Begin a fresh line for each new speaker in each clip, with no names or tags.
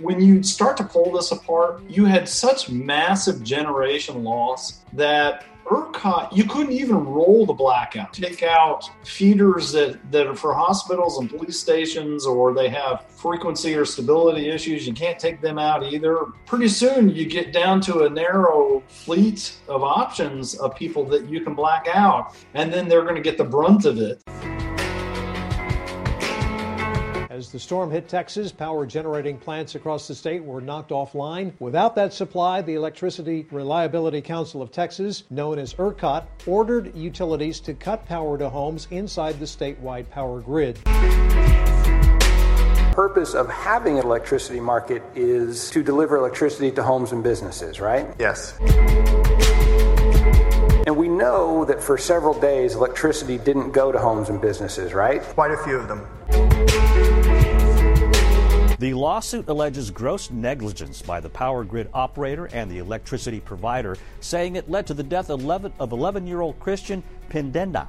when you start to pull this apart, you had such massive generation loss that ERCOT, you couldn't even roll the blackout. Take out feeders that, that are for hospitals and police stations, or they have frequency or stability issues. You can't take them out either. Pretty soon, you get down to a narrow fleet of options of people that you can black out, and then they're going to get the brunt of it.
As the storm hit Texas, power generating plants across the state were knocked offline. Without that supply, the Electricity Reliability Council of Texas, known as ERCOT, ordered utilities to cut power to homes inside the statewide power grid
purpose of having an electricity market is to deliver electricity to homes and businesses, right?
Yes.
And we know that for several days, electricity didn't go to homes and businesses, right?
Quite a few of them.
The lawsuit alleges gross negligence by the power grid operator and the electricity provider, saying it led to the death of 11 year old Christian Pineda.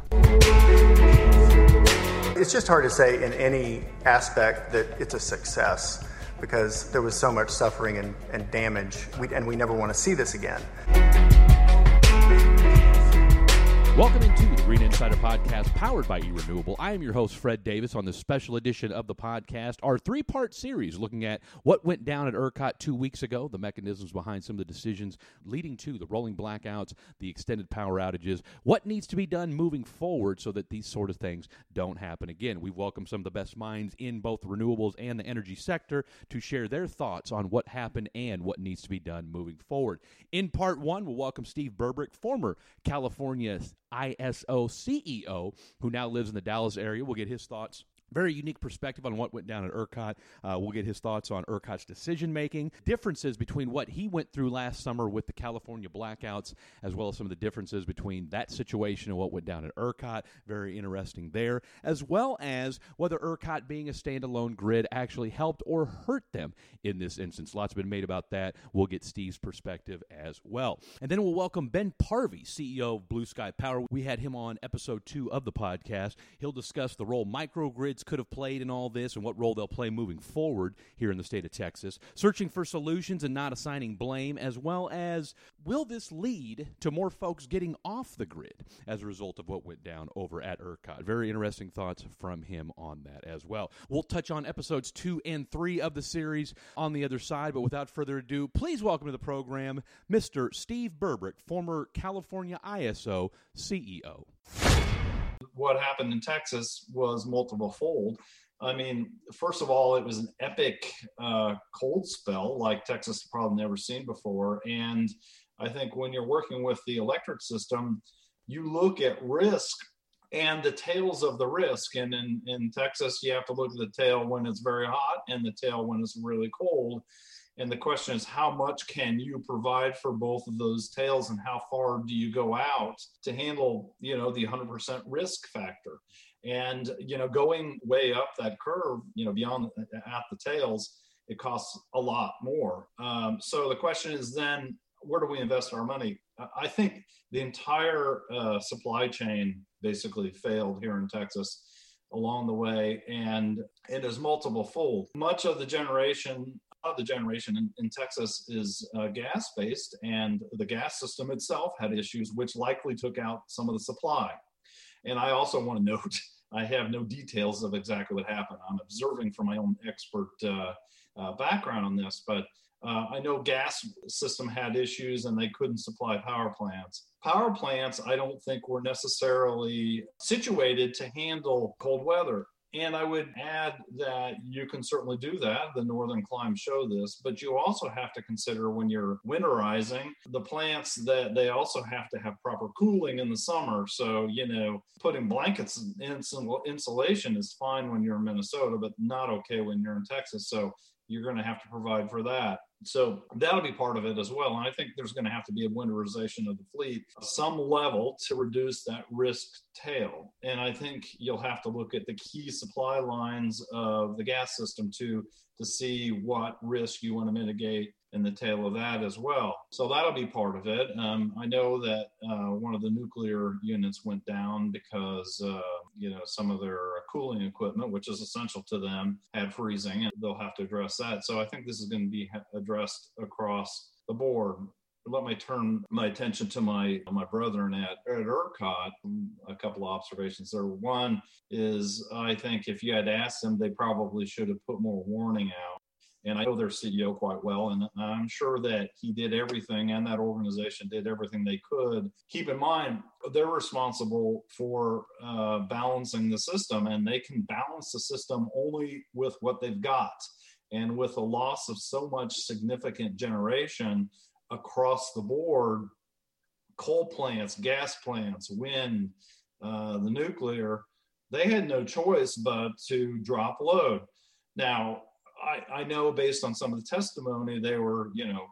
It's just hard to say in any aspect that it's a success because there was so much suffering and, and damage, we, and we never want to see this again.
Welcome into the Green Insider Podcast, powered by eRenewable. I am your host, Fred Davis, on this special edition of the podcast, our three part series looking at what went down at ERCOT two weeks ago, the mechanisms behind some of the decisions leading to the rolling blackouts, the extended power outages, what needs to be done moving forward so that these sort of things don't happen again. We've welcomed some of the best minds in both renewables and the energy sector to share their thoughts on what happened and what needs to be done moving forward. In part one, we'll welcome Steve Berberich, former California ISO CEO, who now lives in the Dallas area. We'll get his thoughts very unique perspective on what went down at ERCOT. Uh, we'll get his thoughts on ERCOT's decision making, differences between what he went through last summer with the California blackouts, as well as some of the differences between that situation and what went down at ERCOT. Very interesting there, as well as whether ERCOT being a standalone grid actually helped or hurt them in this instance. Lots been made about that. We'll get Steve's perspective as well. And then we'll welcome Ben Parvey, CEO of Blue Sky Power. We had him on episode two of the podcast. He'll discuss the role microgrids could have played in all this and what role they'll play moving forward here in the state of Texas, searching for solutions and not assigning blame, as well as will this lead to more folks getting off the grid as a result of what went down over at ERCOT? Very interesting thoughts from him on that as well. We'll touch on episodes two and three of the series on the other side, but without further ado, please welcome to the program Mr. Steve Berberich, former California ISO CEO
what happened in Texas was multiple fold. I mean, first of all, it was an epic uh, cold spell like Texas probably never seen before. And I think when you're working with the electric system, you look at risk and the tails of the risk. And in, in Texas, you have to look at the tail when it's very hot and the tail when it's really cold. And the question is, how much can you provide for both of those tails, and how far do you go out to handle, you know, the 100% risk factor? And you know, going way up that curve, you know, beyond at the tails, it costs a lot more. Um, so the question is then, where do we invest our money? I think the entire uh, supply chain basically failed here in Texas along the way, and it is multiple fold. Much of the generation of the generation in, in Texas is uh, gas based, and the gas system itself had issues, which likely took out some of the supply. And I also want to note I have no details of exactly what happened. I'm observing from my own expert uh, uh, background on this, but uh, I know gas system had issues and they couldn't supply power plants. Power plants, I don't think were necessarily situated to handle cold weather. And I would add that you can certainly do that. The northern climes show this, but you also have to consider when you're winterizing the plants that they also have to have proper cooling in the summer. So, you know, putting blankets in insulation is fine when you're in Minnesota, but not okay when you're in Texas. So, you're going to have to provide for that. So that'll be part of it as well. And I think there's going to have to be a winterization of the fleet, some level to reduce that risk tail. And I think you'll have to look at the key supply lines of the gas system too to see what risk you want to mitigate in the tail of that as well. So that'll be part of it. Um, I know that uh, one of the nuclear units went down because uh, you know, some of their cooling equipment, which is essential to them, had freezing, and they'll have to address that. So I think this is going to be addressed across the board. Let me turn my attention to my my brethren at, at ERCOT. A couple of observations there. One is I think if you had asked them, they probably should have put more warning out and I know their CEO quite well, and I'm sure that he did everything and that organization did everything they could. Keep in mind, they're responsible for uh, balancing the system, and they can balance the system only with what they've got. And with the loss of so much significant generation across the board, coal plants, gas plants, wind, uh, the nuclear, they had no choice but to drop load. Now, I, I know based on some of the testimony, they were, you know,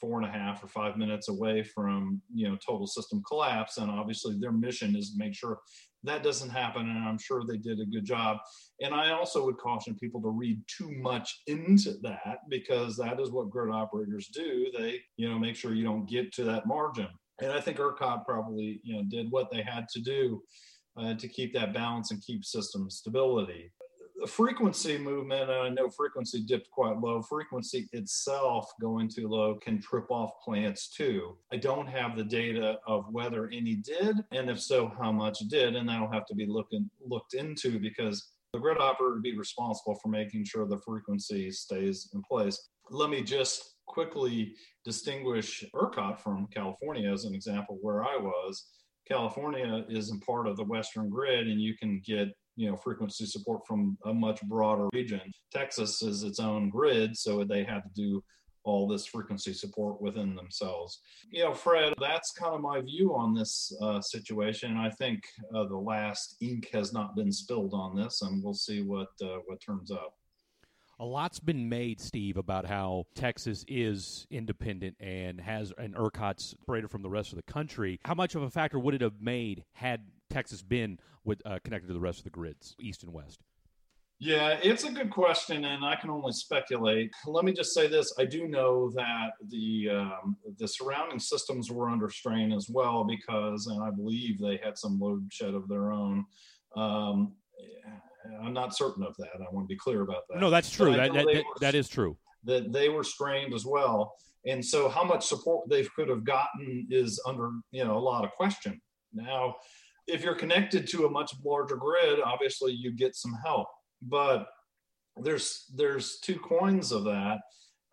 four and a half or five minutes away from, you know, total system collapse. And obviously their mission is to make sure that doesn't happen. And I'm sure they did a good job. And I also would caution people to read too much into that because that is what grid operators do. They, you know, make sure you don't get to that margin. And I think ERCOT probably, you know, did what they had to do uh, to keep that balance and keep system stability frequency movement, and I know frequency dipped quite low. Frequency itself going too low can trip off plants too. I don't have the data of whether any did, and if so, how much did, and that'll have to be looking looked into because the grid operator would be responsible for making sure the frequency stays in place. Let me just quickly distinguish ERCOT from California as an example where I was. California is in part of the Western grid, and you can get you know frequency support from a much broader region. Texas is its own grid, so they had to do all this frequency support within themselves. You know, Fred, that's kind of my view on this uh, situation. I think uh, the last ink has not been spilled on this, and we'll see what uh, what turns up.
A lot's been made, Steve, about how Texas is independent and has an ERCOT separated from the rest of the country. How much of a factor would it have made had Texas been with uh, connected to the rest of the grids, east and west?
Yeah, it's a good question, and I can only speculate. Let me just say this: I do know that the um, the surrounding systems were under strain as well because, and I believe they had some load shed of their own. Um, I'm not certain of that. I want to be clear about that.
No, that's true. That, that, were, that is true.
That they were strained as well, and so how much support they could have gotten is under you know a lot of question. Now, if you're connected to a much larger grid, obviously you get some help. But there's there's two coins of that.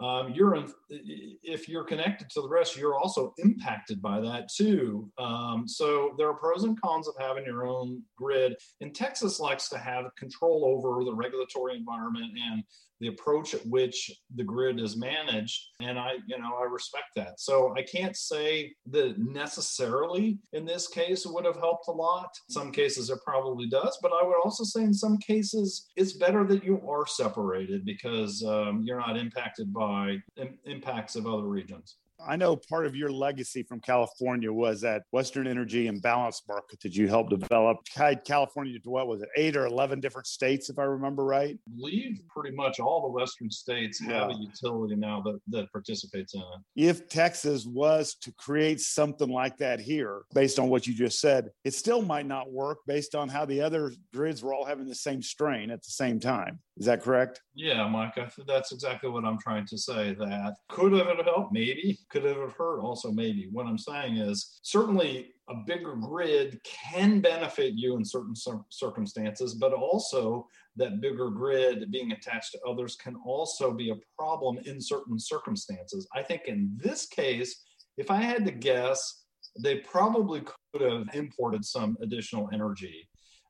Um, you're in, if you're connected to the rest, you're also impacted by that too. Um, so there are pros and cons of having your own grid. And Texas likes to have control over the regulatory environment and the approach at which the grid is managed and i you know i respect that. So i can't say that necessarily in this case would have helped a lot. In some cases it probably does but i would also say in some cases it's better that you are separated because um, you're not impacted by Im- impacts of other regions
I know part of your legacy from California was that Western Energy Imbalance market that you helped develop. California to what was it, eight or 11 different states, if I remember right?
I believe pretty much all the Western states yeah. have a utility now that, that participates in it.
If Texas was to create something like that here, based on what you just said, it still might not work based on how the other grids were all having the same strain at the same time. Is that correct?
Yeah, Mike, that's exactly what I'm trying to say. That could have helped, maybe. Could have hurt, also maybe. What I'm saying is certainly a bigger grid can benefit you in certain circumstances, but also that bigger grid being attached to others can also be a problem in certain circumstances. I think in this case, if I had to guess, they probably could have imported some additional energy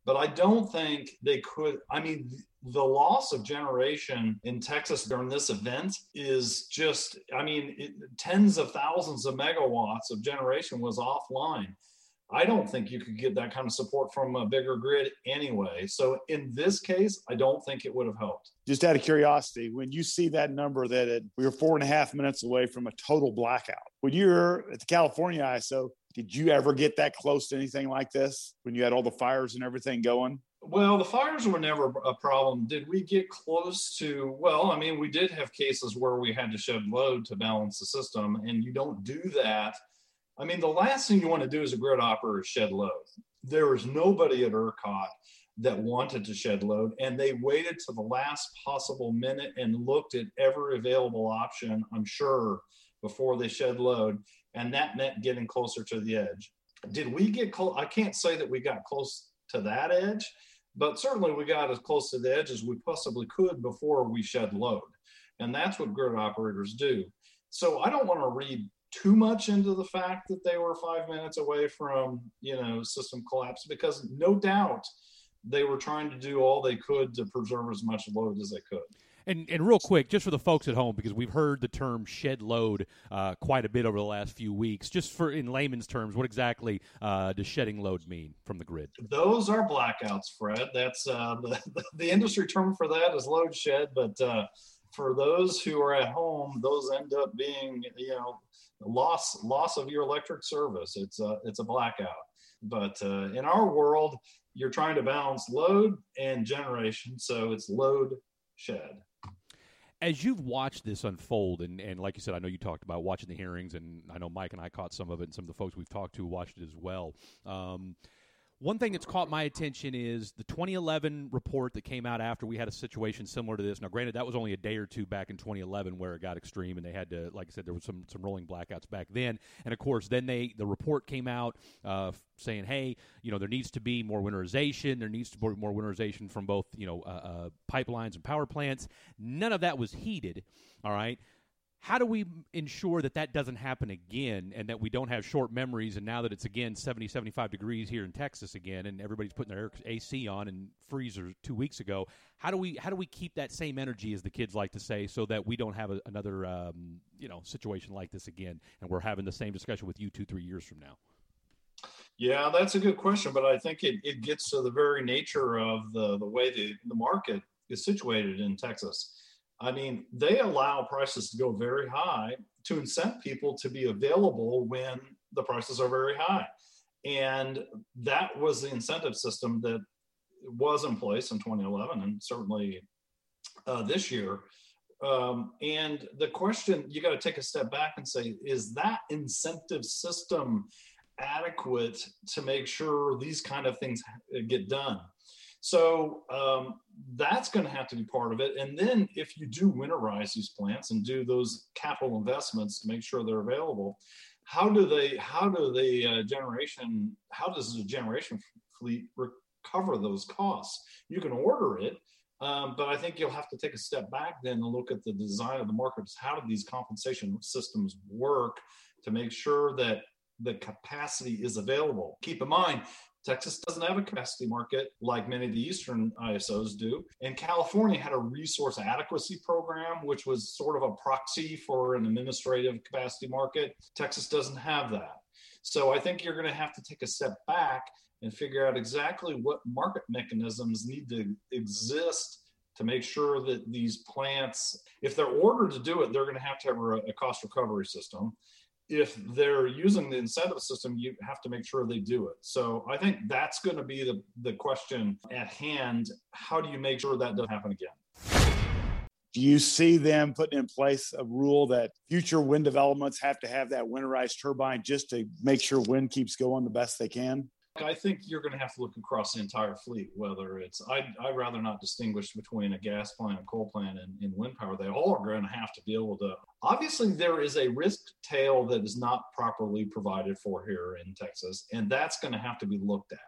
but I don't think they could. I mean, the loss of generation in Texas during this event is just, I mean, it, tens of thousands of megawatts of generation was offline. I don't think you could get that kind of support from a bigger grid anyway. So in this case, I don't think it would have helped.
Just out of curiosity, when you see that number that it, we were four and a half minutes away from a total blackout, when you're at the California ISO, did you ever get that close to anything like this when you had all the fires and everything going?
Well, the fires were never a problem. Did we get close to? Well, I mean, we did have cases where we had to shed load to balance the system, and you don't do that. I mean, the last thing you want to do as a grid operator is shed load. there was nobody at ERCOT that wanted to shed load, and they waited to the last possible minute and looked at every available option, I'm sure, before they shed load. And that meant getting closer to the edge. Did we get close? I can't say that we got close to that edge, but certainly we got as close to the edge as we possibly could before we shed load. And that's what grid operators do. So I don't want to read too much into the fact that they were five minutes away from, you know, system collapse because no doubt they were trying to do all they could to preserve as much load as they could.
And, and real quick, just for the folks at home, because we've heard the term shed load uh, quite a bit over the last few weeks. Just for in layman's terms, what exactly uh, does shedding load mean from the grid?
Those are blackouts, Fred. That's uh, the, the industry term for that is load shed. But uh, for those who are at home, those end up being you know loss loss of your electric service. It's a it's a blackout. But uh, in our world, you're trying to balance load and generation, so it's load shed
as you've watched this unfold, and, and like you said, I know you talked about watching the hearings, and I know Mike and I caught some of it, and some of the folks we've talked to watched it as well. Um, one thing that's caught my attention is the 2011 report that came out after we had a situation similar to this. Now, granted, that was only a day or two back in 2011 where it got extreme, and they had to, like I said, there was some some rolling blackouts back then. And of course, then they the report came out uh, saying, hey, you know, there needs to be more winterization. There needs to be more winterization from both you know uh, uh, pipelines and power plants. None of that was heeded. All right how do we ensure that that doesn't happen again and that we don't have short memories and now that it's again 70 75 degrees here in texas again and everybody's putting their ac on and freezer two weeks ago how do we how do we keep that same energy as the kids like to say so that we don't have a, another um, you know situation like this again and we're having the same discussion with you two three years from now?
Yeah that's a good question but i think it, it gets to the very nature of the the way the, the market is situated in texas I mean, they allow prices to go very high to incent people to be available when the prices are very high. And that was the incentive system that was in place in 2011 and certainly uh, this year. Um, and the question you got to take a step back and say, is that incentive system adequate to make sure these kind of things get done? So um, that's going to have to be part of it. And then if you do winterize these plants and do those capital investments to make sure they're available, how do they? How do the uh, generation? How does the generation fleet recover those costs? You can order it, um, but I think you'll have to take a step back then and look at the design of the markets. How do these compensation systems work to make sure that the capacity is available? Keep in mind, Texas doesn't have a capacity market like many of the Eastern ISOs do. And California had a resource adequacy program, which was sort of a proxy for an administrative capacity market. Texas doesn't have that. So I think you're going to have to take a step back and figure out exactly what market mechanisms need to exist to make sure that these plants, if they're ordered to do it, they're going to have to have a, cost recovery system if they're using the incentive system, you have to make sure they do it. So I think that's going to be the, the question at hand. How do you make sure that doesn't happen again?
Do you see them putting in place a rule that future wind developments have to have that winterized turbine just to make sure wind keeps going the best they can?
I think you're going to have to look across the entire fleet, whether it's, I'd, I'd rather not distinguish between a gas plant, a coal plant, and, and wind power. They all are going to have to be able to. Obviously, there is a risk tail that is not properly provided for here in Texas, and that's going to have to be looked at.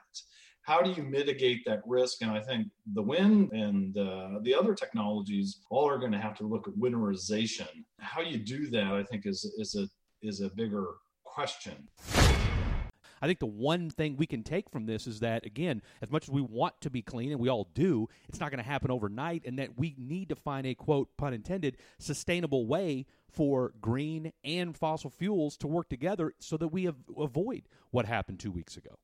How do you mitigate that risk? And I think the wind and uh, the other technologies all are going to have to look at winterization. How you do that, I think, is is a is a bigger question.
I think the one thing we can take from this is that, again, as much as we want to be clean, and we all do, it's not going to happen overnight, and that we need to find a quote, pun intended, sustainable way for green and fossil fuels to work together so that we av- avoid what happened two weeks ago.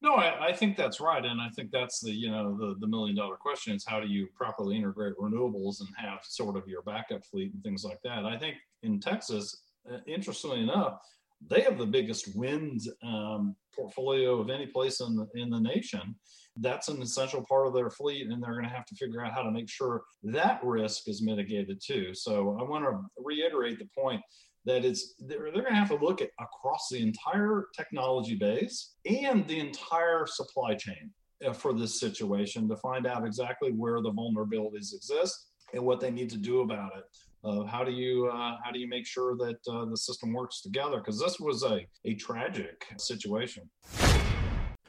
No, I, I, think that's right, and I think that's the you know the the million dollar question is how do you properly integrate renewables and have sort of your backup fleet and things like that. I think in Texas, uh, interestingly enough, they have the biggest wind um, portfolio of any place in the, in the nation. That's an essential part of their fleet, and they're going to have to figure out how to make sure that risk is mitigated too. So I want to reiterate the point that it's they're, they're going to have to look at across the entire technology base and the entire supply chain uh, for this situation to find out exactly where the vulnerabilities exist and what they need to do about it. Uh, how do you uh, how do you make sure that uh, the system works together? Because this was a, a tragic situation.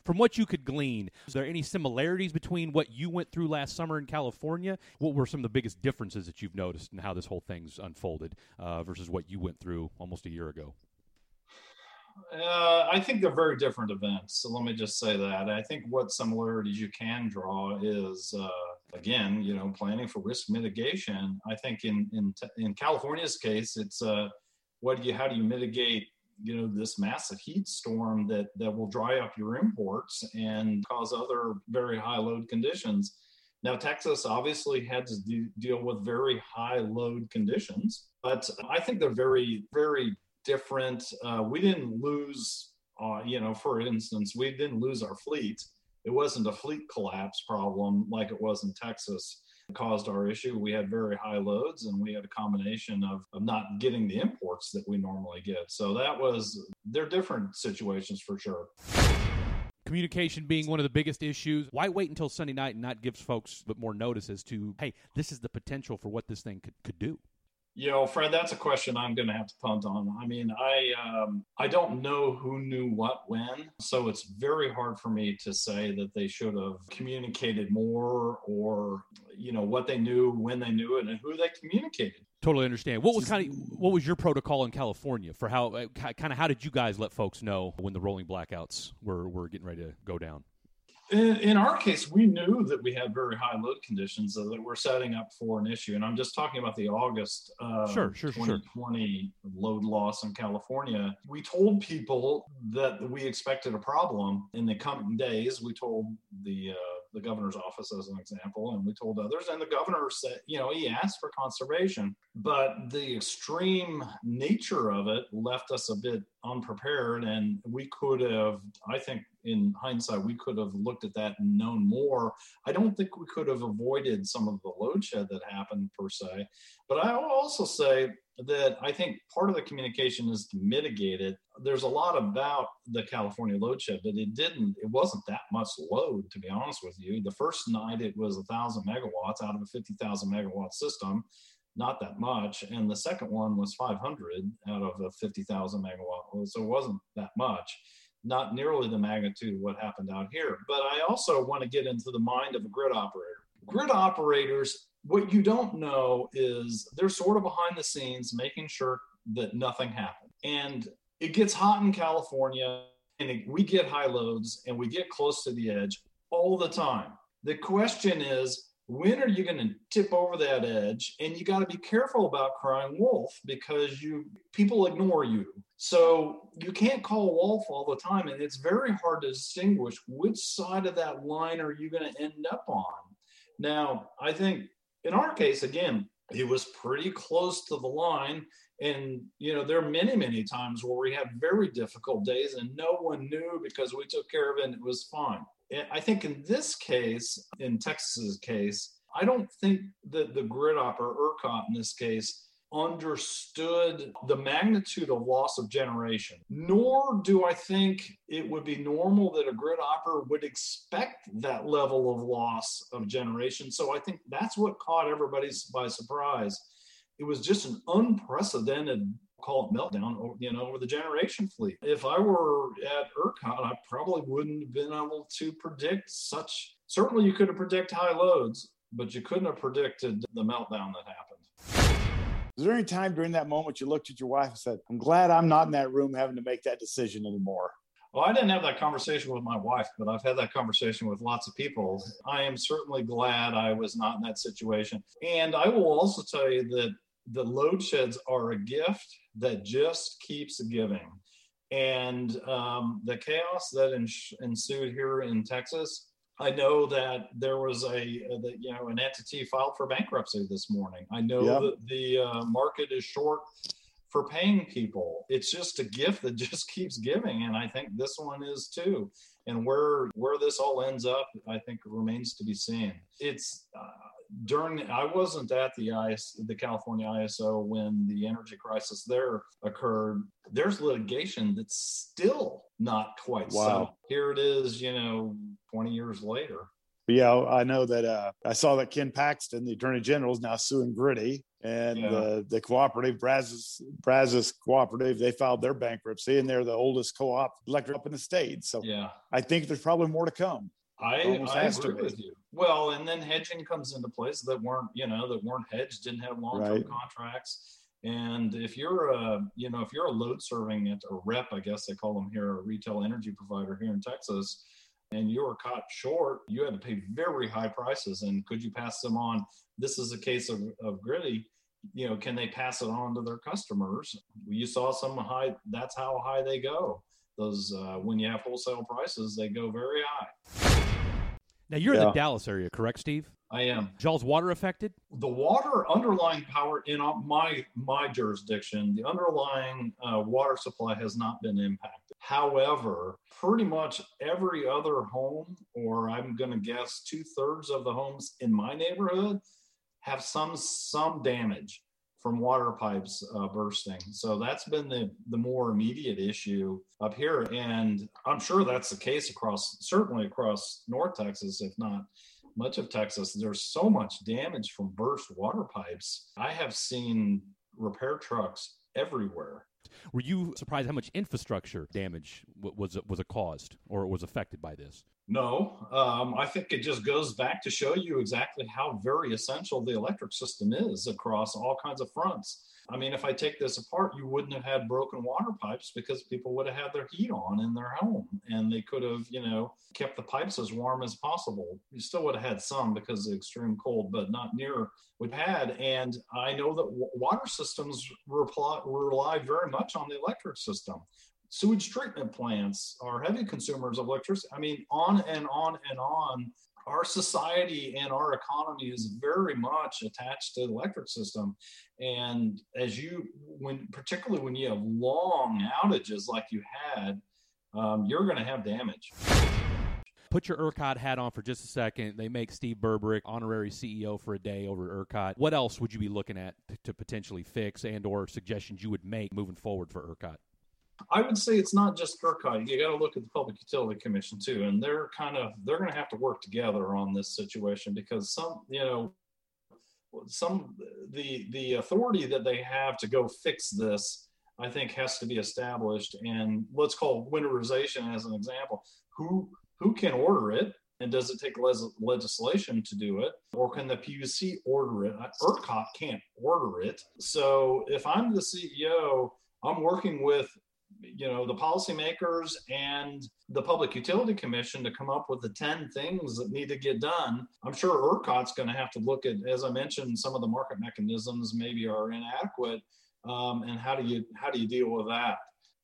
From what you could glean, is there any similarities between what you went through last summer in California? What were some of the biggest differences that you've noticed in how this whole thing's unfolded uh, versus what you went through almost a year ago?
Uh, I think they're very different events. So let me just say that. I think what similarities you can draw is, uh, again, you know, planning for risk mitigation. I think in in in California's case, it's uh, what do you how do you mitigate you know this massive heat storm that that will dry up your imports and cause other very high load conditions. Now, Texas obviously had to de- deal with very high load conditions, but I think they're very, very different. Uh, we didn't lose, uh, you know, for instance, we didn't lose our fleet. It wasn't a fleet collapse problem like it was in Texas caused our issue. We had very high loads and we had a combination of, of not getting the imports that we normally get. So that was, they're different situations for sure
communication being one of the biggest issues. Why wait until Sunday night and not give folks but more notice as to, hey, this is the potential for what this thing could, could do?
You know, Fred, that's a question I'm going to have to punt on. I mean, I um, I don't know who knew what when, so it's very hard for me to say that they should have communicated more, or you know what they knew when they knew it and who they communicated.
Totally understand. What was kind of what was your protocol in California for how uh, kind of how did you guys let folks know when the rolling blackouts were were getting ready to go down?
In, in, our case, we knew that we had very high load conditions that we're setting up for an issue. And I'm just talking about the August uh,
sure, sure,
2020 sure. load loss in California. We told people that we expected a problem in the coming days. We told the uh, the governor's office as an example, and we told others. And the governor said, you know, he asked for conservation, but the extreme nature of it left us a bit unprepared. And we could have, I think, in hindsight, we could have looked at that and known more. I don't think we could have avoided some of the load shed that happened per se. But I will also say that I think part of the communication is to mitigate it. There's a lot about the California load shed, but it didn't, it wasn't that much load, to be honest with you. The first night it was a thousand megawatts out of a 50,000 megawatt system, not that much. And the second one was 500 out of a 50,000 megawatt. So it wasn't that much not nearly the magnitude of what happened out here. But I also want to get into the mind of a grid operator. Grid operators, what you don't know is they're sort of behind the scenes making sure that nothing happened. And it gets hot in California and it, we get high loads and we get close to the edge all the time. The question is, when are you going to tip over that edge? And you got to be careful about crying wolf because you people ignore you. So you can't call wolf all the time and it's very hard to distinguish which side of that line are you going to end up on. Now i think in our case again it was pretty close to the line and you know there are many many times where we have very difficult days and no one knew because we took care of it and it was fine Eh, I think in this case, in Texas's case, I don't think that the grid operator, ERCOT in this case, understood the magnitude of loss of generation, nor do I think it would be normal that a grid operator would expect that level of loss of generation. So I think that's what caught everybody by surprise. It was just an unprecedented call it meltdown, you know, over the generation fleet. If I were at ERCOT, I probably wouldn't have been able to predict such. Certainly, you could have predicted high loads, but you couldn't have predicted the meltdown that happened.
Was there any time during that moment you looked at your wife and said, I'm glad I'm not in that room having to make that decision anymore?
Well, I didn't have that conversation with my wife, but I've had that conversation with lots of people. I am certainly glad I was not in that situation. And I will also tell you that the load sheds are a gift that just keeps giving. And um, the chaos that ensued here in Texas, I know that there was a, a the, you know an entity filed for bankruptcy this morning. I know yep. that the uh, market is short for paying people. It's just a gift that just keeps giving, and I think this one is too. And where where this all ends up, I think remains to be seen. It's uh, during I wasn't at the IS, the California ISO when the energy crisis there occurred. There's litigation that's still not quite
Wow.
settled. Here it is, you know, 20 years later.
But yeah, I know that uh, I saw that Ken Paxton, the Attorney General, is now suing Griddy and
Yeah.
the the cooperative Brazos Brazos Cooperative. They filed their bankruptcy, and they're the oldest co-op electric up in the state. So
Yeah.
I think there's probably more to come.
I, I agree
be.
with you. Well, and then hedging comes into place that weren't, you know, that weren't hedged, didn't have long-term
Right.
contracts. And if you're a, you know, if you're a load serving at a rep, I guess they call them here, a retail energy provider here in Texas, and you were caught short, you had to pay very high prices. And could you pass them on? This is a case of, of Griddy. You know, can they pass it on to their customers? You saw some high. That's how high they go. Those uh, when you have wholesale prices, they go very high.
Now you're in the Dallas area, correct, Steve?
I am.
Y'all's water affected?
the water underlying power in my my jurisdiction the underlying uh, water supply has not been impacted however pretty much every other home or i'm going to guess two-thirds of the homes in my neighborhood have some some damage from water pipes uh, bursting so that's been the the more immediate issue up here and i'm sure that's the case across certainly across north texas if not much of Texas, there's so much damage from burst water pipes. I have seen repair trucks everywhere.
Were you surprised how much infrastructure damage was was caused or was affected by this?
No, um, I think it just goes back to show you exactly how very essential the electric system is across all kinds of fronts. I mean, if I take this apart, you wouldn't have had broken water pipes because people would have had their heat on in their home and they could have, you know, kept the pipes as warm as possible. You still would have had some because of extreme cold, but not near what had. And I know that water systems rely very much on the electric system. Sewage treatment plants are heavy consumers of electricity. I mean, on and on and on our society and our economy is very much attached to the electric system and as you when particularly when you have long outages like you had um, you're going to have damage
Put your ERCOT hat on for just a second. They make Steve Berberich honorary CEO for a day over ERCOT. What else would you be looking at to potentially fix and or suggestions you would make moving forward for ERCOT?
I would say it's not just ERCOT. You got to look at the Public Utility Commission too, and they're kind of they're going to have to work together on this situation because some, you know, some the the authority that they have to go fix this, I think, has to be established. And let's call winterization as an example. Who who can order it? And does it take les- legislation to do it? Or can the PUC order it? Uh, ERCOT can't order it. So if I'm the CEO, I'm working with you know the policymakers and the public utility commission to come up with the 10 things that need to get done. I'm sure ercot's going to have to look at as i mentioned some of the market mechanisms maybe are inadequate um, and how do you how do you deal with that?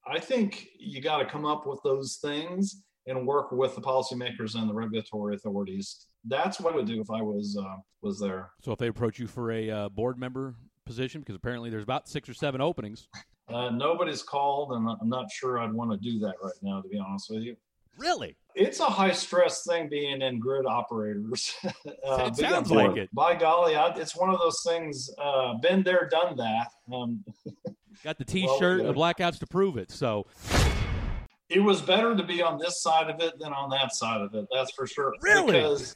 I think you got to come up with those things and work with the policymakers and the regulatory authorities. That's what i would do if i was uh, was there.
So if they approach you for a uh, board member position, because apparently there's about six or seven openings.
Uh, nobody's called and i'm not sure i'd want to do that right now to be honest with you
Really?
it's a high stress thing being in grid operators. uh,
It sounds like it.
By golly, I, it's one of those things. Uh, been there, done that. Um,
Got the T-shirt and the blackouts to prove it. So
it was better to be on this side of it than on that side of it. That's for sure.
Really?
Because,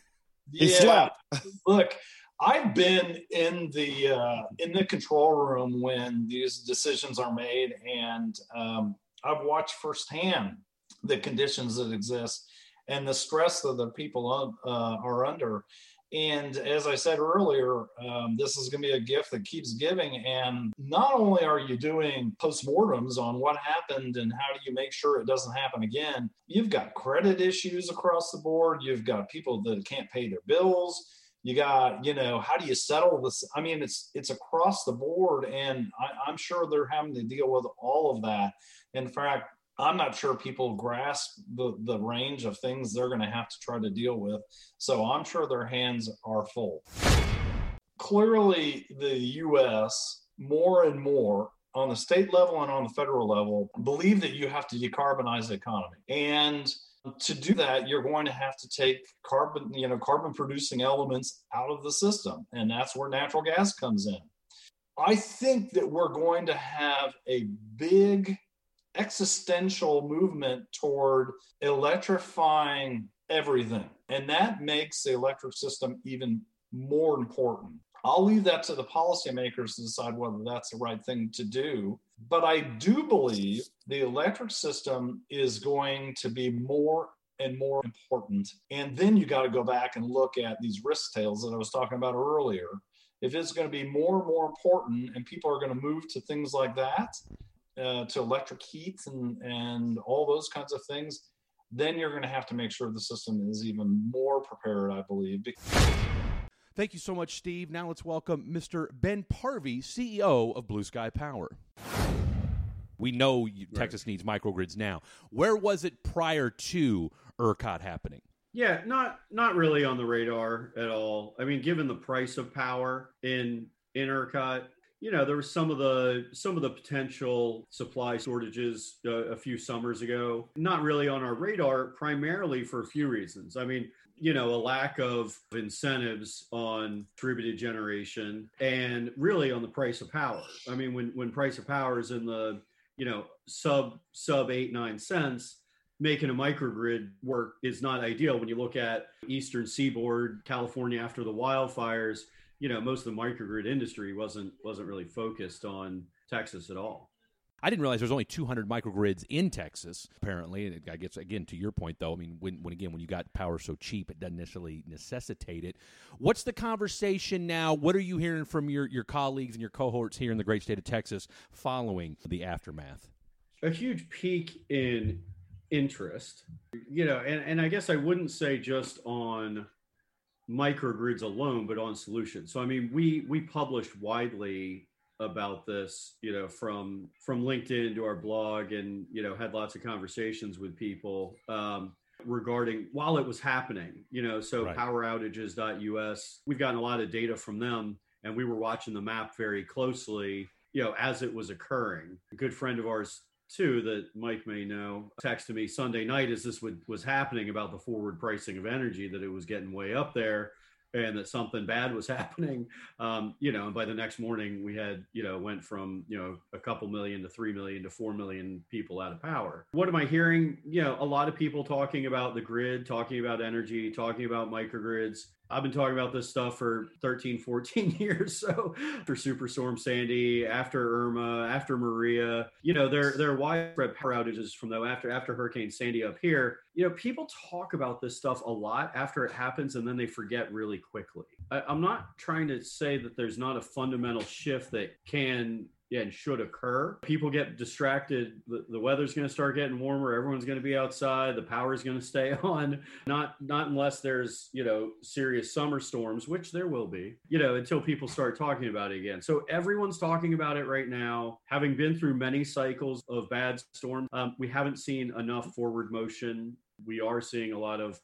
He
yeah,
slept.
look, I've been in the uh, in the control room when these decisions are made, and um, I've watched firsthand the conditions that exist and the stress that the people uh, are under. And as I said earlier, um, this is going to be a gift that keeps giving. And not only are you doing postmortems on what happened and how do you make sure it doesn't happen again, you've got credit issues across the board. You've got people that can't pay their bills you got you know how do you settle this i mean it's it's across the board and I, i'm sure they're having to deal with all of that in fact i'm not sure people grasp the the range of things they're going to have to try to deal with so i'm sure their hands are full clearly the us more and more on the state level and on the federal level believe that you have to decarbonize the economy. And to do that, you're going to have to take carbon, you know, carbon producing elements out of the system. And that's where natural gas comes in. I think that we're going to have a big existential movement toward electrifying everything. And that makes the electric system even more important. I'll leave that to the policymakers to decide whether that's the right thing to do. But I do believe the electric system is going to be more and more important. And then you got to go back and look at these risk tails that I was talking about earlier. If it's going to be more and more important and people are going to move to things like that, uh, to electric heat and, and all those kinds of things, then you're going to have to make sure the system is even more prepared, I believe.
Thank you so much, Steve. Now let's welcome Mr. Ben Parvey, CEO of Blue Sky Power. We know you, right. Texas needs microgrids now. Where was it prior to ERCOT happening?
Yeah, not not really on the radar at all. I mean, given the price of power in in ERCOT, you know, there was some of the some of the potential supply shortages uh, a few summers ago. Not really on our radar, primarily for a few reasons. I mean, you know, a lack of incentives on distributed generation and really on the price of power. I mean, when when price of power is in the, you know, sub sub eight, nine cents, making a microgrid work is not ideal when you look at eastern seaboard, California after the wildfires, you know, most of the microgrid industry wasn't wasn't really focused on Texas at all.
I didn't realize there's only 200 microgrids in Texas, apparently. And I guess, again, to your point, though, I mean, when, when again, when you got power so cheap, it doesn't necessarily necessitate it. What's the conversation now? What are you hearing from your, your colleagues and your cohorts here in the great state of Texas following the aftermath?
A huge peak in interest, you know, and, and I guess I wouldn't say just on microgrids alone, but on solutions. So, I mean, we, we published widely about this you know from from linkedin to our blog and you know had lots of conversations with people um, regarding while it was happening you know so right. poweroutages.us we've gotten a lot of data from them and we were watching the map very closely you know as it was occurring a good friend of ours too that mike may know texted me sunday night as this would, was happening about the forward pricing of energy that it was getting way up there and that something bad was happening um, you know and by the next morning we had you know went from you know a couple million to three million to four million people out of power. What am i hearing? You know a lot of people talking about the grid talking about energy talking about microgrids I've been talking about this stuff for 13, 14 years. So after Superstorm Sandy, after Irma, after Maria, you know, there there are widespread power outages from though after after Hurricane Sandy up here. You know, people talk about this stuff a lot after it happens and then they forget really quickly. I, I'm not trying to say that there's not a fundamental shift that can and should occur. People get distracted. The, the weather's going to start getting warmer. Everyone's going to be outside. The power's going to stay on. Not not unless there's you know serious summer storms, which there will be. You know until people start talking about it again. So everyone's talking about it right now. Having been through many cycles of bad storms, um, we haven't seen enough forward motion. We are seeing a lot of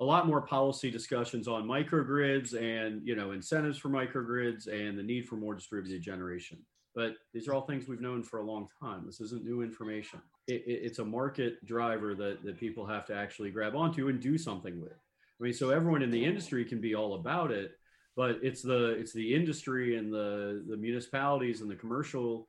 a lot more policy discussions on microgrids and you know incentives for microgrids and the need for more distributed generation but these are all things we've known for a long time. This isn't new information. It, it, it's a market driver that, that people have to actually grab onto and do something with. I mean, so everyone in the industry can be all about it, but it's the it's the industry and the the municipalities and the commercial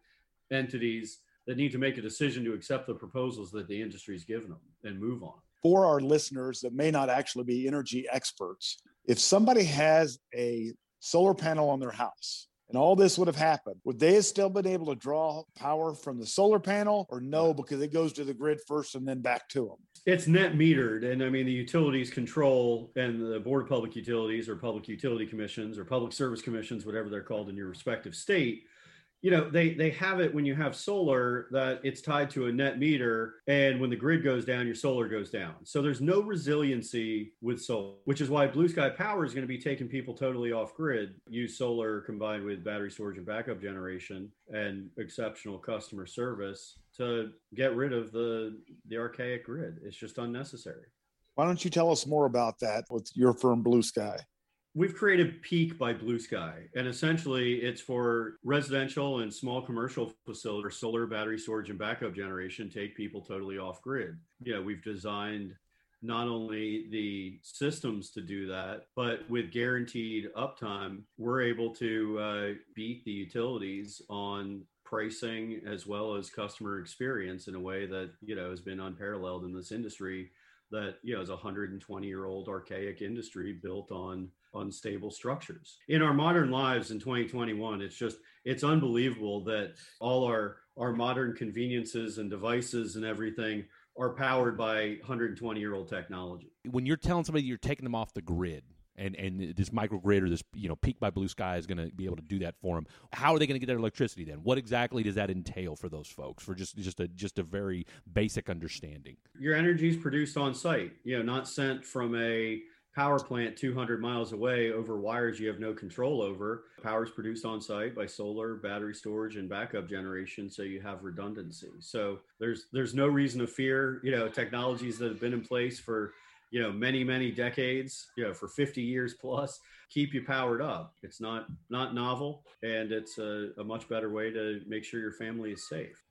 entities that need to make a decision to accept the proposals that the industry's given them and move on.
For our listeners that may not actually be energy experts, if somebody has a solar panel on their house and all this would have happened, would they have still been able to draw power from the solar panel or no, because it goes to the grid first and then back to them?
It's net metered. And I mean, the utilities control and the Board of Public Utilities or Public Utility Commissions or Public Service Commissions, whatever they're called in your respective state, you know they they have it when you have solar that it's tied to a net meter and when the grid goes down your solar goes down. So there's no resiliency with solar which is why blue sky power is going to be taking people totally off grid use solar combined with battery storage and backup generation and exceptional customer service to get rid of the the archaic grid. It's just unnecessary.
Why don't you tell us more about that with your firm blue sky
we've created Peak by Blue Sky, and essentially it's for residential and small commercial facilities, solar battery storage and backup generation take people totally off grid. You know, we've designed not only the systems to do that, but with guaranteed uptime, we're able to uh, beat the utilities on pricing as well as customer experience in a way that you know has been unparalleled in this industry that you know is a 120 year old archaic industry built on unstable structures. In our modern lives in 2021 it's just it's unbelievable that all our our modern conveniences and devices and everything are powered by 120 year old technology.
When you're telling somebody you're taking them off the grid and and this microgrid or this you know peak by blue sky is going to be able to do that for them how are they going to get their electricity then? What exactly does that entail for those folks for just just a just a very basic understanding?
Your energy is produced on site you know not sent from a power plant 200 miles away over wires you have no control over. Power is produced on site by solar battery storage and backup generation so you have redundancy. So there's there's no reason to fear you know technologies that have been in place for you know many many decades you know for 50 years plus keep you powered up. It's not not novel and it's a, a much better way to make sure your family is safe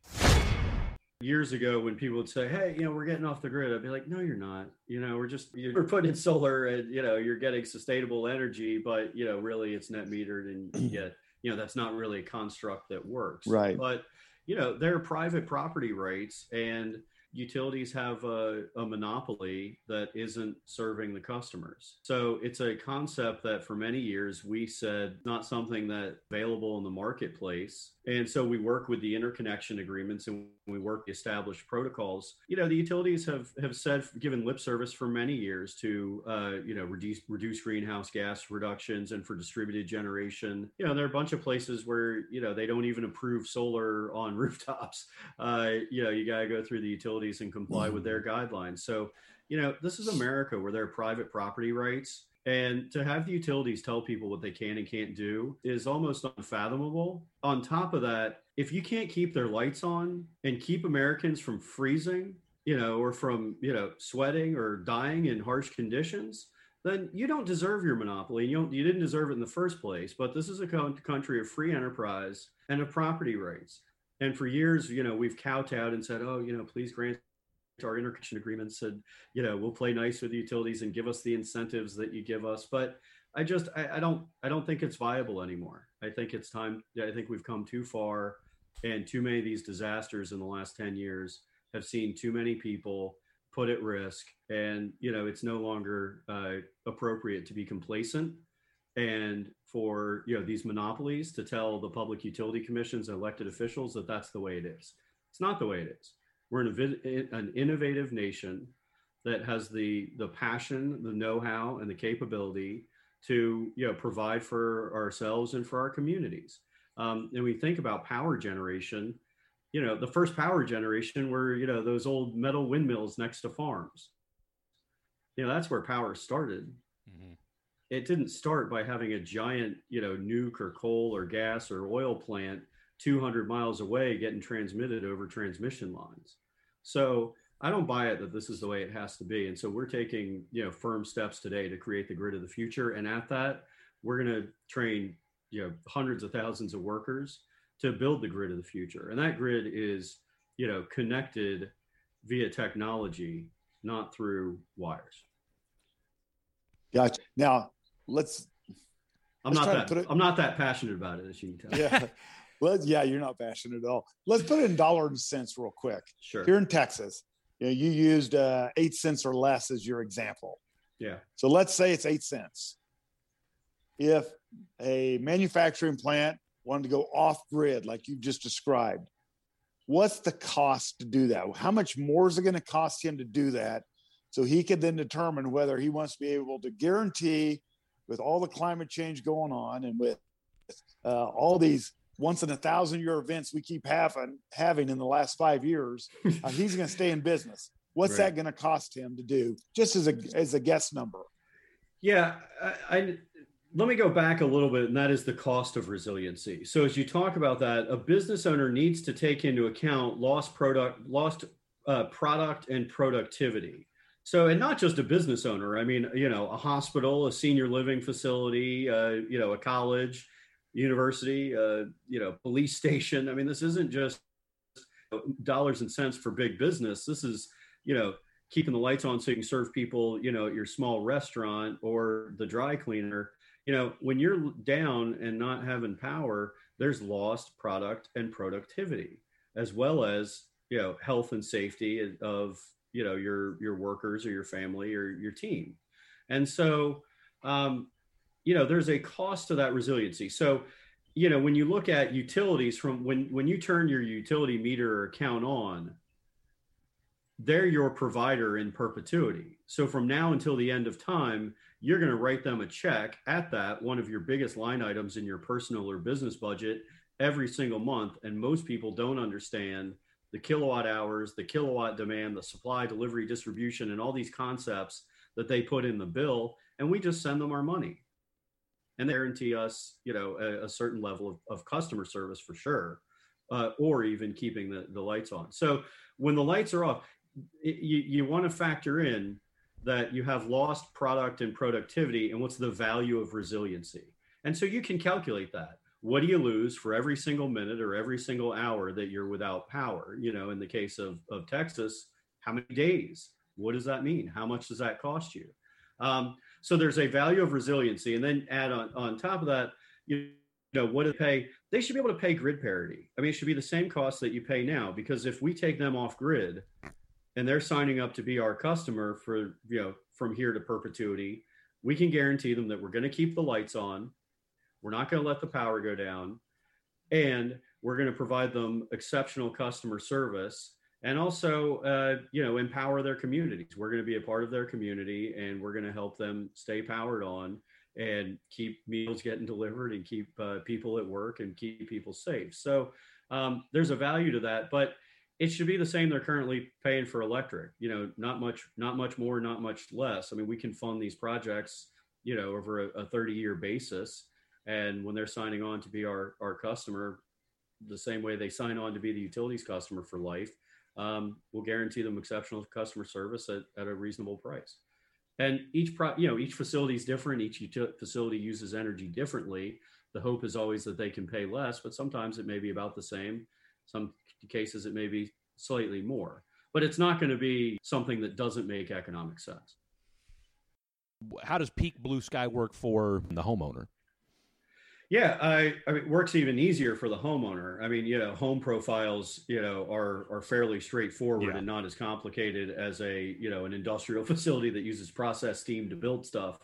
years ago when people would say hey you know we're getting off the grid i'd be like no you're not you know we're just you're putting in solar and you know you're getting sustainable energy but you know really it's net metered and you get you know that's not really a construct that works
right
but you know there are private property rights and utilities have a, a, monopoly that isn't serving the customers. So it's a concept that for many years we said not something that available in the marketplace. And so we work with the interconnection agreements and we work the established protocols. You know, the utilities have have said given lip service for many years to uh, you know reduce reduce greenhouse gas reductions and for distributed generation. You know, there are a bunch of places where you know they don't even approve solar on rooftops. Uh, you know, you got to go through the utilities and comply with their mm-hmm. guidelines. So, you know, this is America where there are private property rights. And to have the utilities tell people what they can and can't do is almost unfathomable. On top of that, if you can't keep their lights on and keep Americans from freezing, you know, or from, you know, sweating or dying in harsh conditions, then you don't deserve your monopoly. You, don't, you didn't deserve it in the first place. But this is a country of free enterprise and of property rights. And for years, you know, we've kowtowed and said, oh, you know, please grant our interconnection agreements and, you know, we'll play nice with the utilities and give us the incentives that you give us. But I just, I, I don't, I don't think it's viable anymore. I think it's time. I think we've come too far and too many of these disasters in the last 10 years have seen too many people put at risk and you know it's no longer uh, appropriate to be complacent and for you know these monopolies to tell the public utility commissions and elected officials that that's the way it is. It's not the way it is. We're an, an innovative nation that has the the passion, the know-how, and the capability to you know provide for ourselves and for our communities. Um, and we think about power generation. You know, the first power generation were you know those old metal windmills next to farms. You know, that's where power started it didn't start by having a giant, you know, nuke or coal or gas or oil plant 200 miles away getting transmitted over transmission lines. So I don't buy it that this is the way it has to be. And so we're taking, you know, firm steps today to create the grid of the future. And at that, we're going to train, you know, hundreds of thousands of workers to build the grid of the future. And that grid is, you know, connected via technology, not through wires.
Gotcha. Now, let's.
I'm let's not that. It, I'm not that passionate about it, as you can tell.
Yeah. well, yeah, you're not passionate at all. Let's put it in dollars and cents real quick.
Sure.
Here in Texas, you know, you used uh, eight cents or less as your example.
Yeah.
So let's say it's eight cents. If a manufacturing plant wanted to go off grid, like you just described, what's the cost to do that? How much more is it going to cost him to do that? So he can then determine whether he wants to be able to guarantee with all the climate change going on and with uh, all these once in a thousand year events we keep having having in the last five years, uh, he's going to stay in business. What's right. that going to cost him to do? Just as a as a guess number.
Yeah, I, I let me go back a little bit, and that is the cost of resiliency. So as you talk about that, a business owner needs to take into account lost product, lost uh, product, and productivity. So, and not just a business owner. I mean, you know, a hospital, a senior living facility, uh, you know, a college, university, uh, you know, police station. I mean, this isn't just dollars and cents for big business. This is, you know, keeping the lights on so you can serve people, you know, at your small restaurant or the dry cleaner. You know, when you're down and not having power, there's lost product and productivity, as well as you know health and safety of you know your your workers or your family or your team. And so, um, you know, there's a cost to that resiliency. So, you know, when you look at utilities from when when you turn your utility meter account on, they're your provider in perpetuity. So from now until the end of time, you're going to write them a check at that one of your biggest line items in your personal or business budget every single month. And most people don't understand the kilowatt hours, the kilowatt demand, the supply, delivery, distribution, and all these concepts that they put in the bill. And we just send them our money. And they guarantee us, you know, a, a certain level of, of, customer service for sure, uh, or even keeping the, the lights on. So when the lights are off, you, you want to factor in that you have lost product and productivity and what's the value of resiliency? And so you can calculate that. What do you lose for every single minute or every single hour that you're without power? You know in the case of, of texas how many days? What does that mean? How much does that cost you? Um, so there's a value of resiliency. And then add on on top of that you know what do they pay. They should be able to pay grid parity. I mean it should be the same cost that you pay now because if we take them off grid and they're signing up to be our customer for you know from here to perpetuity we can guarantee them that we're going to keep the lights on. We're not going to let the power go down. And we're going to provide them exceptional customer service and also uh, you know empower their communities. We're going to be a part of their community and we're going to help them stay powered on and keep meals getting delivered and keep uh, people at work and keep people safe. So um, there's a value to that but it should be the same they're currently paying for electric you know not much not much more not much less. I mean we can fund these projects you know over a, a 30 year basis. And when they're signing on to be our our customer the same way they sign on to be the utilities customer for life um, we'll guarantee them exceptional customer service at, at a reasonable price. And each pro you know each facility is different. Each facility uses energy differently. The hope is always that they can pay less but sometimes it may be about the same. Some cases it may be slightly more, but it's not going to be something that doesn't make economic sense.
How does peak blue sky work for the homeowner?
Yeah, I, I mean, it works even easier for the homeowner. I mean, you know, home profiles, you know, are are fairly straightforward yeah. and not as complicated as a, you know, an industrial facility that uses process steam to build stuff.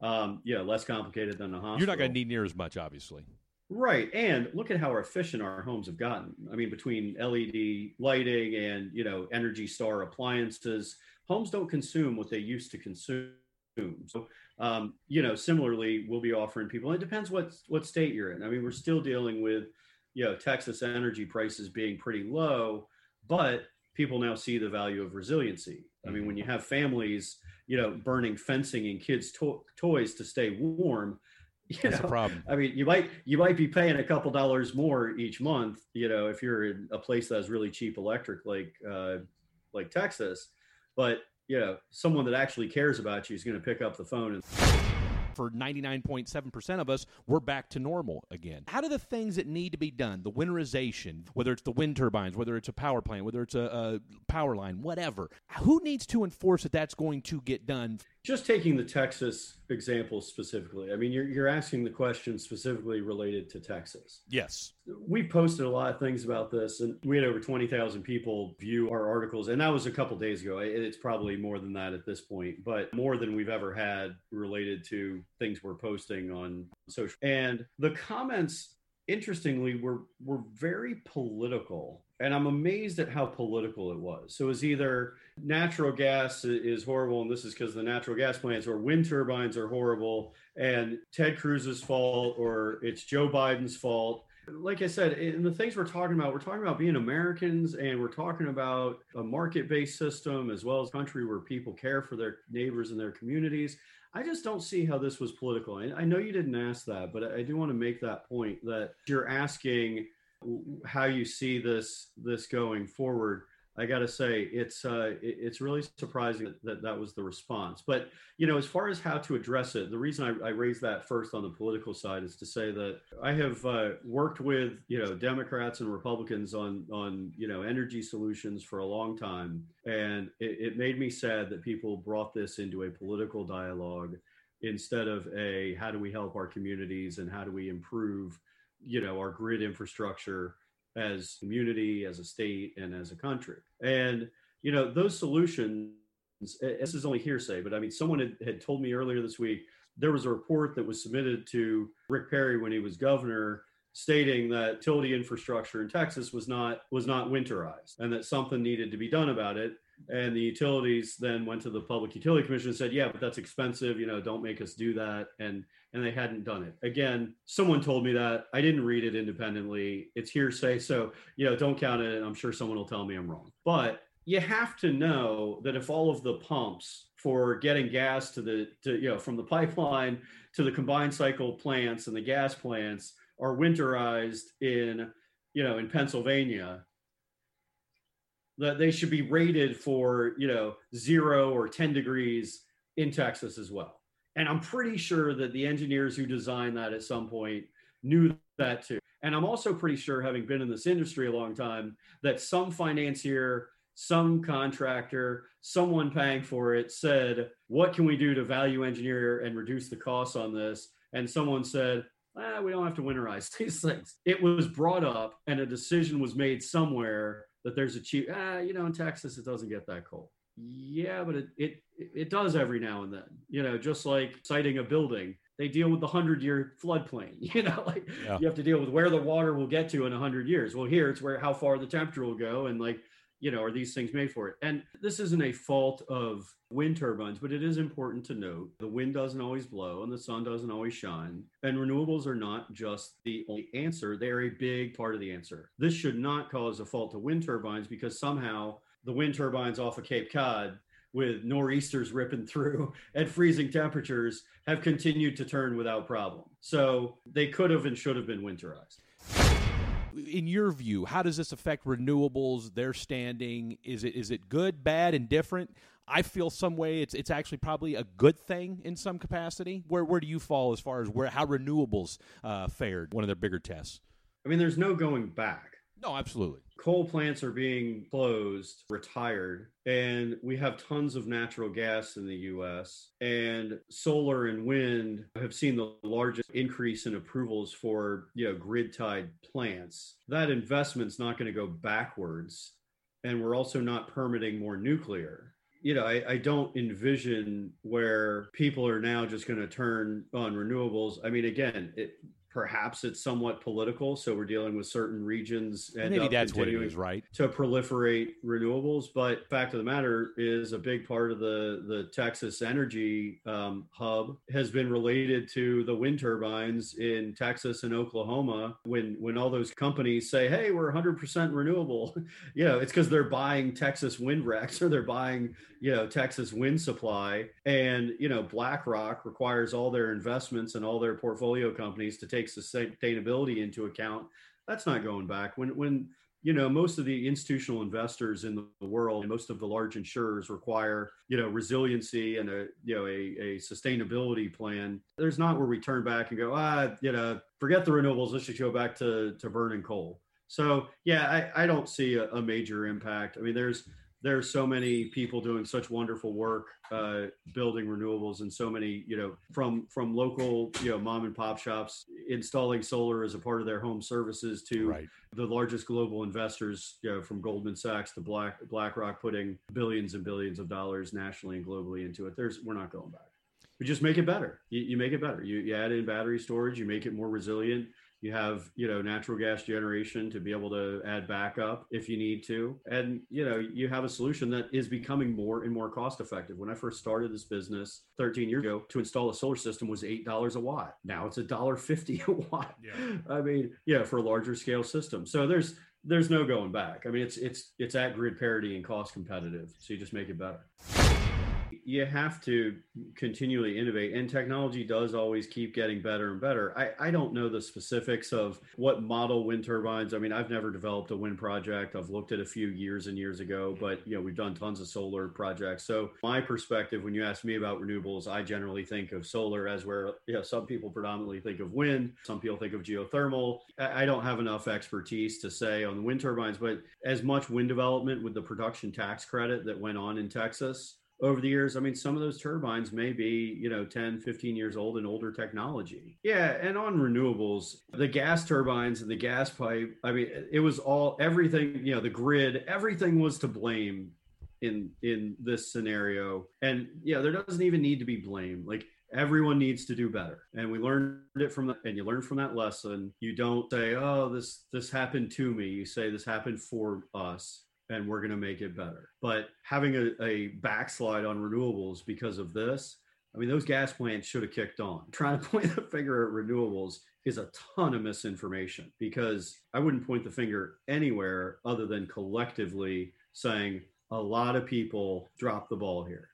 Um, yeah, less complicated than a hospital.
You're not going to need near as much, obviously.
Right. And look at how efficient our homes have gotten. I mean, between LED lighting and, you know, Energy Star appliances, homes don't consume what they used to consume. So, um, you know, similarly, we'll be offering people, it depends what, what state you're in. I mean, we're still dealing with, you know, Texas energy prices being pretty low, but people now see the value of resiliency. I mean, when you have families, you know, burning fencing and kids' to- toys to stay warm,
you That's know, a problem.
I mean, you might you might be paying a couple dollars more each month, you know, if you're in a place that has really cheap electric like uh, like Texas, but you know, someone that actually cares about you is going to pick up the phone and
for 99.7% of us, we're back to normal again. How do the things that need to be done, the winterization, whether it's the wind turbines, whether it's a power plant, whether it's a, a power line, whatever, who needs to enforce that that's going to get done?
Just taking the Texas example specifically, I mean, you're, you're asking the question specifically related to Texas.
Yes.
We posted a lot of things about this, and we had over 20,000 people view our articles, and that was a couple days ago. It's probably more than that at this point, but more than we've ever had related to things we're posting on social. And the comments, interestingly, were were very political and I'm amazed at how political it was. So it was either natural gas is horrible, and this is because the natural gas plants, or wind turbines are horrible, and Ted Cruz's fault, or it's Joe Biden's fault. Like I said, in the things we're talking about, we're talking about being Americans, and we're talking about a market-based system as well as a country where people care for their neighbors and their communities. I just don't see how this was political. And I know you didn't ask that, but I do want to make that point that you're asking how you see this this going forward. I got to say, it's uh, it's really surprising that that was the response. But you know, as far as how to address it, the reason I, I raised that first on the political side is to say that I have uh, worked with you know Democrats and Republicans on on you know energy solutions for a long time, and it, it made me sad that people brought this into a political dialogue instead of a how do we help our communities and how do we improve you know our grid infrastructure as community, as a state, and as a country. And you know, those solutions. This is only hearsay, but I mean, someone had, had told me earlier this week there was a report that was submitted to Rick Perry when he was governor stating that utility infrastructure in Texas was not was not winterized and that something needed to be done about it. And the utilities then went to the Public Utility Commission and said, "Yeah, but that's expensive. You know, don't make us do that." And and they hadn't done it. Again, someone told me that. I didn't read it independently. It's hearsay, so you know, don't count it. I'm sure someone will tell me I'm wrong. But you have to know that if all of the pumps for getting gas to the to you know from the pipeline to the combined cycle plants and the gas plants are winterized in you know in Pennsylvania that they should be rated for you know 0 or 10 degrees in Texas as well and I'm pretty sure that the engineers who designed that at some point knew that too. And I'm also pretty sure, having been in this industry a long time, that some financier, some contractor, someone paying for it said, What can we do to value engineer and reduce the costs on this? And someone said, ah, We don't have to winterize these things. It was brought up, and a decision was made somewhere that there's a cheap, ah, you know, in Texas, it doesn't get that cold. Yeah, but it, it it does every now and then. You know, just like siting a building, they deal with the hundred year floodplain. You know, like yeah. you have to deal with where the water will get to in a hundred years. Well, here it's where how far the temperature will go, and like you know, are these things made for it? And this isn't a fault of wind turbines, but it is important to note the wind doesn't always blow and the sun doesn't always shine. And renewables are not just the only answer, they're a big part of the answer. This should not cause a fault to wind turbines because somehow the wind turbines off of Cape Cod with nor'easters ripping through at freezing temperatures have continued to turn without problem. So they could have and should have been winterized.
In your view, how does this affect renewables, their standing? Is it is it good, bad, indifferent? I feel some way it's it's actually probably a good thing in some capacity. Where where do you fall as far as where how renewables uh, fared? One of their bigger tests.
I mean, there's no going back.
No, absolutely
coal plants are being closed, retired, and we have tons of natural gas in the US. And solar and wind have seen the largest increase in approvals for, you know, grid tied plants. That investment's not going to go backwards. And we're also not permitting more nuclear you know, I, I, don't envision where people are now just going to turn on renewables. I mean, again, it, perhaps it's somewhat political. So we're dealing with certain regions
and maybe that's what it is right?
to proliferate renewables. But fact of the matter is a big part of the the texas energy um, hub has been related to the wind turbines in texas and oklahoma when when all those companies say hey we're 100% renewable. You know it's because they're buying texas wind recs or they're buying you know texas wind supply. And you know blackrock requires all their investments and all their portfolio companies to take sustainability into account, that's not going back. When when you know most of the institutional investors in the world and most of the large insurers require you know resiliency and a you know a, a sustainability plan there's not where we turn back and go ah you know forget the renewables. Let's just go back to to burning coal. So yeah i, I don't see a, a major impact. I mean there's there's so many people doing such wonderful work uh, building renewables and so many you know from from local you know mom and pop shops installing solar as a part of their home services to right. the largest global investors you know from goldman sachs to black blackrock putting billions and billions of dollars nationally and globally into it. There's we're not going back. We just make it better. You, you make it better. You, you add in battery storage you make it more resilient you have you know natural gas generation to be able to add backup if you need to. And you know you have a solution that is becoming more and more cost effective when i first started this business 13 years ago to install a solar system was eight dollars a watt. Now it's a dollar 50 a watt. Yeah. i mean yeah for a larger scale system. So there's there's no going back. I mean it's it's it's at grid parity and cost competitive. So you just make it better you have to continually innovate, and technology does always keep getting better and better. I, I don't know the specifics of what model wind turbines. I mean, I've never developed a wind project. I've looked at a few years and years ago, but you know, we've done tons of solar projects. So my perspective, when you ask me about renewables, I generally think of solar as where you know, some people predominantly think of wind, some people think of geothermal. I, I don't have enough expertise to say on the wind turbines, but as much wind development with the production tax credit that went on in Texas over the years. I mean, some of those turbines may be, you know, 10, 15 years old and older technology. Yeah. And on renewables, the gas turbines and the gas pipe, I mean, it was all everything, you know, the grid, everything was to blame in in this scenario. And yeah, there doesn't even need to be blame. Like everyone needs to do better and we learned it from that and you learn from that lesson you don't say oh this this happened to me you say this happened for us and we're going to make it better. But having a, a backslide on renewables because of this, I mean, those gas plants should have kicked on. Trying to point the finger at renewables is a ton of misinformation because I wouldn't point the finger anywhere other than collectively saying a lot of people dropped the ball here.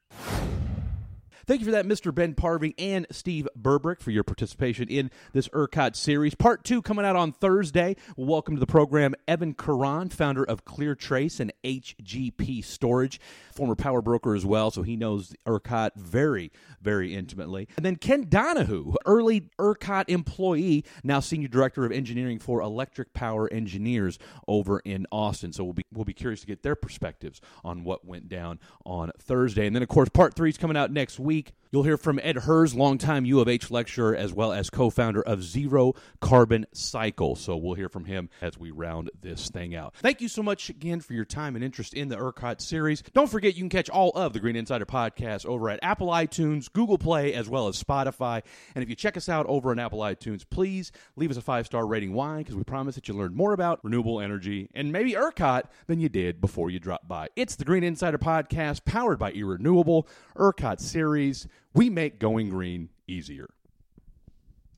Thank you for that, Mr. Ben Parvey and Steve Berberich, for your participation in this ERCOT series. Part two coming out on Thursday. Welcome to the program, Evan Caron, founder of ClearTrace and HGP Storage, former power broker as well, so he knows ERCOT very, very intimately. And then Ken Donahue, early ERCOT employee, now senior director of engineering for Electric Power Engineers over in Austin. So we'll be we'll be curious to get their perspectives on what went down on Thursday. And then, of course, part three is coming out next week week. You'll hear from Ed Hirs, longtime U of H lecturer, as well as co founder of Zero Carbon Cycle. So we'll hear from him as we round this thing out. Thank you so much again for your time and interest in the ERCOT series. Don't forget you can catch all of the Green Insider podcast over at Apple iTunes, Google Play, as well as Spotify. And if you check us out over on Apple iTunes, please leave us a five star rating. Why? Because we promise that you learn more about renewable energy and maybe ERCOT than you did before you dropped by. It's the Green Insider podcast powered by eRenewable, ERCOT series we make going green easier.